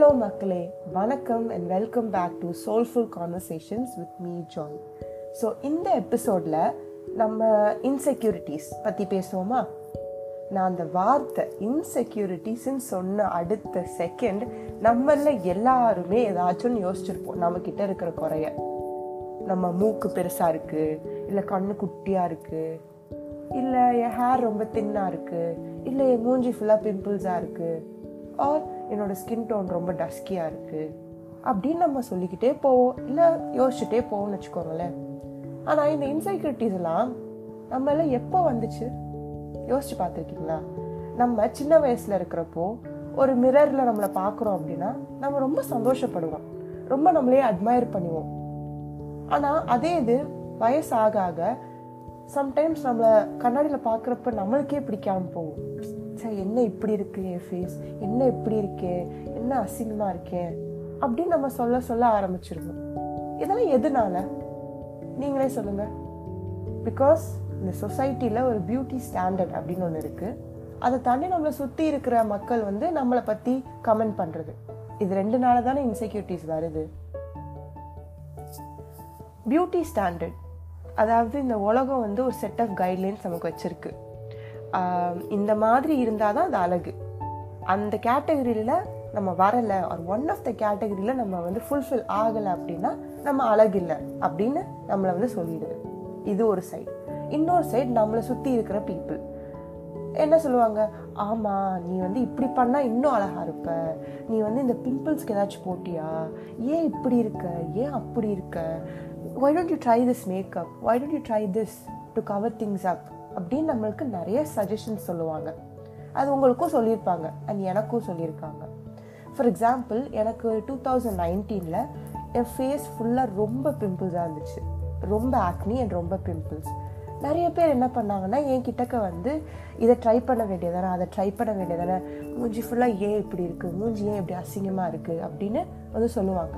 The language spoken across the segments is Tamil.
ஹலோ மக்களே வணக்கம் and welcome back to soulful conversations with me Joy so இந்த எபிசோடில் நம்ம இன்செக்யூரிட்டிஸ் பற்றி பேசுவோமா? நான் அந்த வார்த்தை இன்செக்யூரிட்டிஸ்ன்னு சொன்ன அடுத்த செகண்ட் நம்மள எல்லாருமே ஏதாச்சும் யோசிச்சிருப்போம். நம்ம கிட்ட இருக்கிற குறைய. நம்ம மூக்கு பெருசாக இருக்குது இல்லை கண்ணு குட்டியாக இருக்குது இல்லை என் ஹேர் ரொம்ப தின்னாக இருக்குது இல்லை என் மூஞ்சி ஃபுல்லாக பிம்பிள்ஸாக இருக்குது ஆர் என்னோட ஸ்கின் டோன் ரொம்ப டஸ்கியாக இருக்குது அப்படின்னு நம்ம சொல்லிக்கிட்டே போவோம். இல்லை யோசிச்சுட்டே போவோம்னு வச்சுக்கோங்களேன். ஆனால் இந்த இன்செக்யூரிட்டிஸ் எல்லாம் நம்ம எப்போ வந்துச்சு? யோசிச்சு பார்த்துருக்கீங்களா? நம்ம சின்ன வயசில் இருக்கிறப்போ ஒரு மிரரில் நம்மளை பார்க்குறோம் அப்படின்னா நம்ம ரொம்ப சந்தோஷப்படுவோம். ரொம்ப நம்மளே அட்மையர் பண்ணுவோம். ஆனால் அதே இது வயசாக ஆக சம்டைம்ஸ் நம்மளை கண்ணாடியில் பார்க்குறப்ப நம்மளுக்கே பிடிக்காமல் போகும். சே என்ன இப்படி இருக்கு என் ஃபேஸ் என்ன இப்படி இருக்கேன் என்ன அசிங்கமாக இருக்கேன் அப்படின்னு நம்ம சொல்ல சொல்ல ஆரம்பிச்சிருவோம். இதெல்லாம் எதனால? நீங்களே சொல்லுங்க. பிகாஸ் இந்த சொசைட்டியில் ஒரு பியூட்டி ஸ்டாண்டர்ட் அப்படின்னு ஒன்று இருக்குது அதை தாண்டி நம்மளை சுற்றி இருக்கிற மக்கள் வந்து நம்மளை பற்றி கமெண்ட் பண்ணுறது இது ரெண்டு நாள் தானே இன்செக்யூரிட்டிஸ் வருது. பியூட்டி ஸ்டாண்டர்ட் அதாவது இந்த உலகம் வந்து ஒரு செட் ஆஃப் கைட்லைன்ஸ் நமக்கு வச்சிருக்கு. இந்த மாதிரி இருந்தால் தான் அது அழகு. அந்த கேட்டகரியில் நம்ம வரலை ஒரு ஒன் ஆஃப் த கேட்டகரியில் நம்ம வந்து ஃபுல்ஃபில் ஆகலை அப்படின்னா நம்ம அழகு இல்லை அப்படின்னு நம்மளை வந்து சொல்லிடுது. இது ஒரு சைடு இன்னொரு சைடு நம்மளை சுற்றி இருக்கிற பீப்புள் என்ன சொல்லுவாங்க? ஆமாம் நீ வந்து இப்படி பண்ணால் இன்னும் அழகாக இருப்ப. நீ வந்து இந்த பிம்பிள்ஸ்க்கு ஏதாச்சும் போட்டியா? ஏன் இப்படி இருக்க? ஏன் அப்படி இருக்க? Why don't you try this makeup why don't you try this to cover things up அப்படின்னு நம்மளுக்கு நிறைய சஜஷன்ஸ் சொல்லுவாங்க. அது உங்களுக்கும் சொல்லியிருப்பாங்க அண்ட் எனக்கும் சொல்லியிருக்காங்க. ஃபார் எக்ஸாம்பிள் எனக்கு டூ தௌசண்ட் நைன்டீனில் என் ஃபேஸ் ஃபுல்லாக ரொம்ப பிம்பிள்ஸாக இருந்துச்சு. ரொம்ப ஆக்னி அண்ட் ரொம்ப பிம்பிள்ஸ் நிறைய பேர் என்ன பண்ணாங்கன்னா என் கிட்டக்க வந்து இதை ட்ரை பண்ண வேண்டியதானே அதை ட்ரை பண்ண வேண்டியதானே மூஞ்சி ஃபுல்லாக ஏன் இப்படி இருக்குது மூஞ்சி ஏன் இப்படி அசிங்கமாக இருக்குது அப்படின்னு வந்து சொல்லுவாங்க.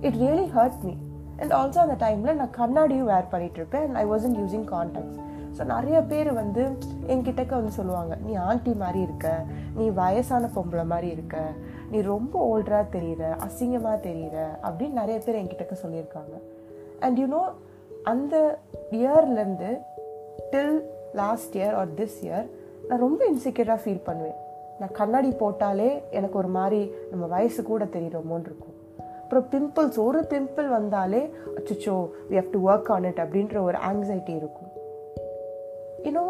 It really hurt me and also அந்த டைமில் நான் கண்ணாடியும் வேர் பண்ணிகிட்டு இருப்பேன் and I wasn't using contacts so நிறைய பேர் வந்து என்கிட்டக்க வந்து சொல்லுவாங்க நீ ஆண்டி மாதிரி இருக்க நீ வயசான பொம்பளை மாதிரி இருக்க நீ ரொம்ப ஓல்டராக தெரியுற அசிங்கமாக தெரியுற அப்படின்னு நிறைய பேர் என்கிட்டக்க சொல்லியிருக்காங்க. அண்ட் யூனோ அந்த இயர்லேருந்து till last year or this year நான் ரொம்ப இன்செக்யூராக ஃபீல் பண்ணுவேன். நான் கண்ணாடி போட்டாலே எனக்கு ஒரு மாதிரி நம்ம வயசு கூட தெரியுறோமோன்னு இருக்கும். அப்புறம் பிம்பிள்ஸ் ஒரு பிம்பிள் வந்தாலே அச்சோ we have to work on it அப்படின்ற ஒரு ஆங்ஸைட்டி இருக்கும். You know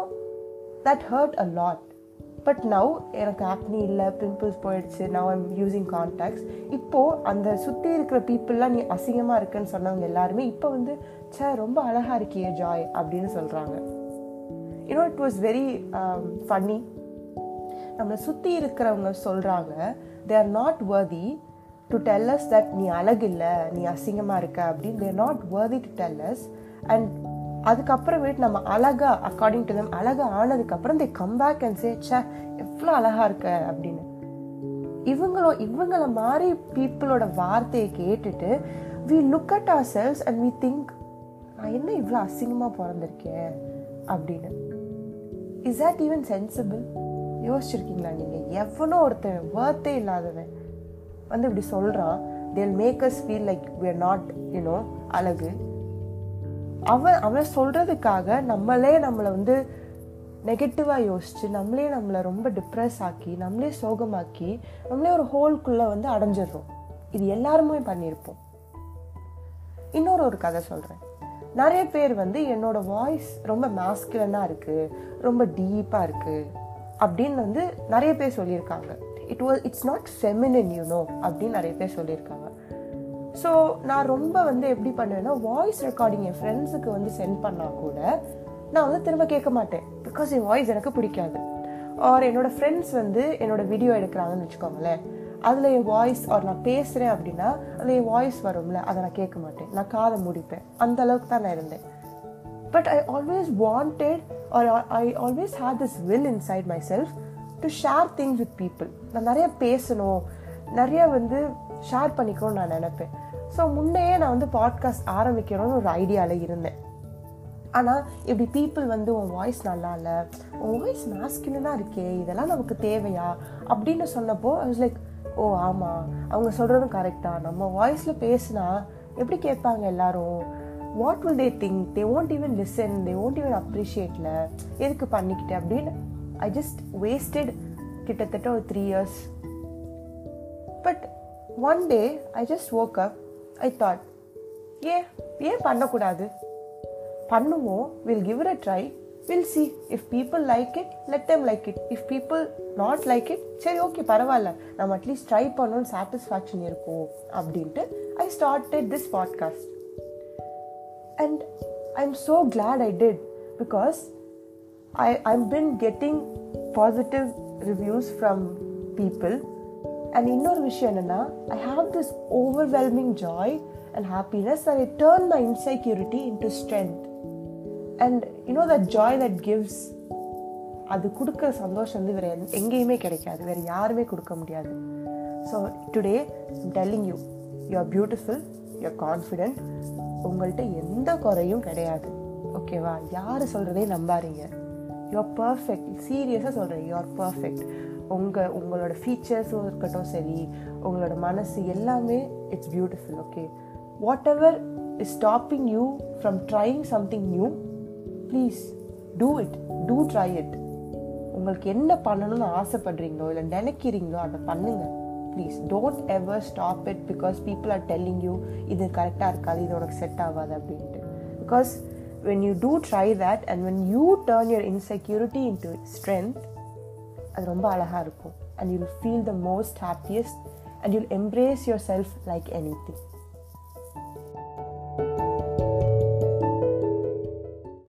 that hurt a lot but now எனக்கு ஆக்னி இல்லை பிம்பிள்ஸ் போயிடுச்சு நவ் ஐம் யூஸிங் கான்டாக்ட்ஸ் இப்போது அந்த சுற்றி இருக்கிற பீப்புளெலாம் நீ அசிங்கமாக இருக்குன்னு சொன்னவங்க எல்லாருமே இப்போ வந்து சே ரொம்ப அழகாக இருக்கியே ஜாய் அப்படின்னு சொல்கிறாங்க you know it was very funny நம்மளை சுற்றி இருக்கிறவங்க சொல்கிறாங்க they are not worthy to tell us that நீ அழகில்லை நீ அசிங்கமாக இருக்க அப்படின்னு. They're not worthy to tell us and அதுக்கப்புறமேட்டு நம்ம அழகா அக்கார்டிங் டு தம் அழகா ஆனதுக்கப்புறம் they come back and say ச்சே எவ்வளோ அழகா இருக்க? அப்படின்னு. இவங்களோ இவங்கள மாதிரி பீப்புளோட வார்த்தையை கேட்டுட்டு we look at ourselves and we think நான் என்ன இவ்வளோ அசிங்கமாக பிறந்திருக்கேன் அப்படின்னு. இஸ் தட் ஈவன் சென்சிபிள் யோசிச்சிருக்கீங்களா நீங்கள் எவனோ ஒருத்தன் வேர்த்தே இல்லாதவன் வந்து இப்படி சொல்கிறான் they'll make us feel like we're not you know அழகு. அவன் அவன் சொல்கிறதுக்காக நம்மளே நம்மளை வந்து நெகட்டிவாக யோசிச்சு நம்மளே நம்மளை ரொம்ப டிப்ரெஸ் ஆக்கி நம்மளே சோகமாக்கி நம்மளே ஒரு ஹோல்குள்ளே வந்து அடைஞ்சிடுறோம். இது எல்லாருமே பண்ணியிருப்போம். இன்னொரு ஒரு கதை சொல்கிறேன் நிறைய பேர் வந்து என்னோட வாய்ஸ் ரொம்ப மாஸ்குலனாக இருக்குது ரொம்ப டீப்பாக இருக்குது அப்படின்னு வந்து நிறைய பேர் சொல்லியிருக்காங்க. It was it's not feminine you know அப்படின்னு நிறைய பேர் சொல்லியிருக்காங்க. ஸோ நான் ரொம்ப வந்து எப்படி பண்ணுவேன்னா வாய்ஸ் ரெக்கார்டிங் என் ஃப்ரெண்ட்ஸுக்கு வந்து சென்ட் பண்ணால் கூட நான் வந்து திரும்ப கேட்க மாட்டேன். பிகாஸ் என் வாய்ஸ் எனக்கு பிடிக்காது. ஆர் என்னோடய ஃப்ரெண்ட்ஸ் வந்து என்னோட வீடியோ எடுக்கிறாங்கன்னு வச்சுக்கோங்களேன். அதில் என் வாய்ஸ் ஆர் நான் பேசுகிறேன் அப்படின்னா அதில் என் வாய்ஸ் வரும்ல அதை நான் கேட்க மாட்டேன். நான் காதை முடிப்பேன். அந்த அளவுக்கு தான் நான் இருந்தேன். But I always wanted or I always had this will inside myself to share things with people நான் நிறைய பேசணும். நிறைய வந்து ஷேர் பண்ணிக்கணும்னு நான் நினப்பேன். ஸோ முன்னையே நான் வந்து பாட்காஸ்ட் ஆரம்பிக்கணும்னு ஒரு ஐடியாவில் இருந்தேன். ஆனால் இப்படி பீப்புள் வந்து உன் வாய்ஸ் நல்லா இல்லை உன் வாய்ஸ் மாஸ்குலனாக இருக்கே இதெல்லாம் நமக்கு தேவையா? அப்படின்னு சொன்னப்போ ஐ வாஸ் லைக் ஓ ஆமாம் அவங்க சொல்கிறதும் கரெக்டாக நம்ம வாய்ஸில் பேசினா எப்படி கேட்பாங்க எல்லாரும்? What will they think they won't even listen they won't even அப்ரிஷியேட்ல எதுக்கு பண்ணிக்கிட்டு? அப்படின்னு ஐ ஜஸ்ட் வேஸ்டட் கிட்டத்தட்ட ஒரு three years but one day I just woke up I thought ஏன்? ஏன் பண்ணக்கூடாது? பண்ணுவோம். We'll give it a try we'll see if people like it let them like it if people not like it சரி ஓகே பரவாயில்ல. நம்ம அட்லீஸ்ட் ட்ரை பண்ணோன்னு சாட்டிஸ்ஃபேக்ஷன் இருக்கும் அப்படின்ட்டு I started this podcast and I am so glad I did because I I'm been getting positive reviews from people and இன்னொரு விஷயம் என்னென்னா I have this overwhelming joy and happiness I turn my insecurity into strength and you know that joy that gives அது கொடுக்குற சந்தோஷம் வந்து வேறு எங்கேயுமே கிடைக்காது. வேறு யாருமே கொடுக்க முடியாது. So today telling you you are beautiful you are confident உங்கள்கிட்ட எந்த குறையும் கிடையாது. ஓகேவா யார் சொல்கிறதே நம்பாதீங்க. யூ ஆர் பர்ஃபெக்ட் சீரியஸாக சொல்கிறேன் யூ ஆர் பர்ஃபெக்ட் உங்கள் உங்களோட ஃபீச்சர்ஸும் இருக்கட்டும் சரி உங்களோட மனசு எல்லாமே it's beautiful okay whatever is stopping you from trying something new please do it do try it உங்களுக்கு என்ன பண்ணணும்னு ஆசைப்படுறீங்களோ இல்லை நினைக்கிறீங்களோ அதை பண்ணுங்கள் please don't ever stop it because people are telling you இது கரெக்டாக இருக்காது இது உனக்கு செட் ஆகாது அப்படின்ட்டு. Because when you do try that and when you turn your insecurity into strength அது ரொம்ப அழகாக இருக்கும். And you feel the most happiest and you'll embrace yourself like anything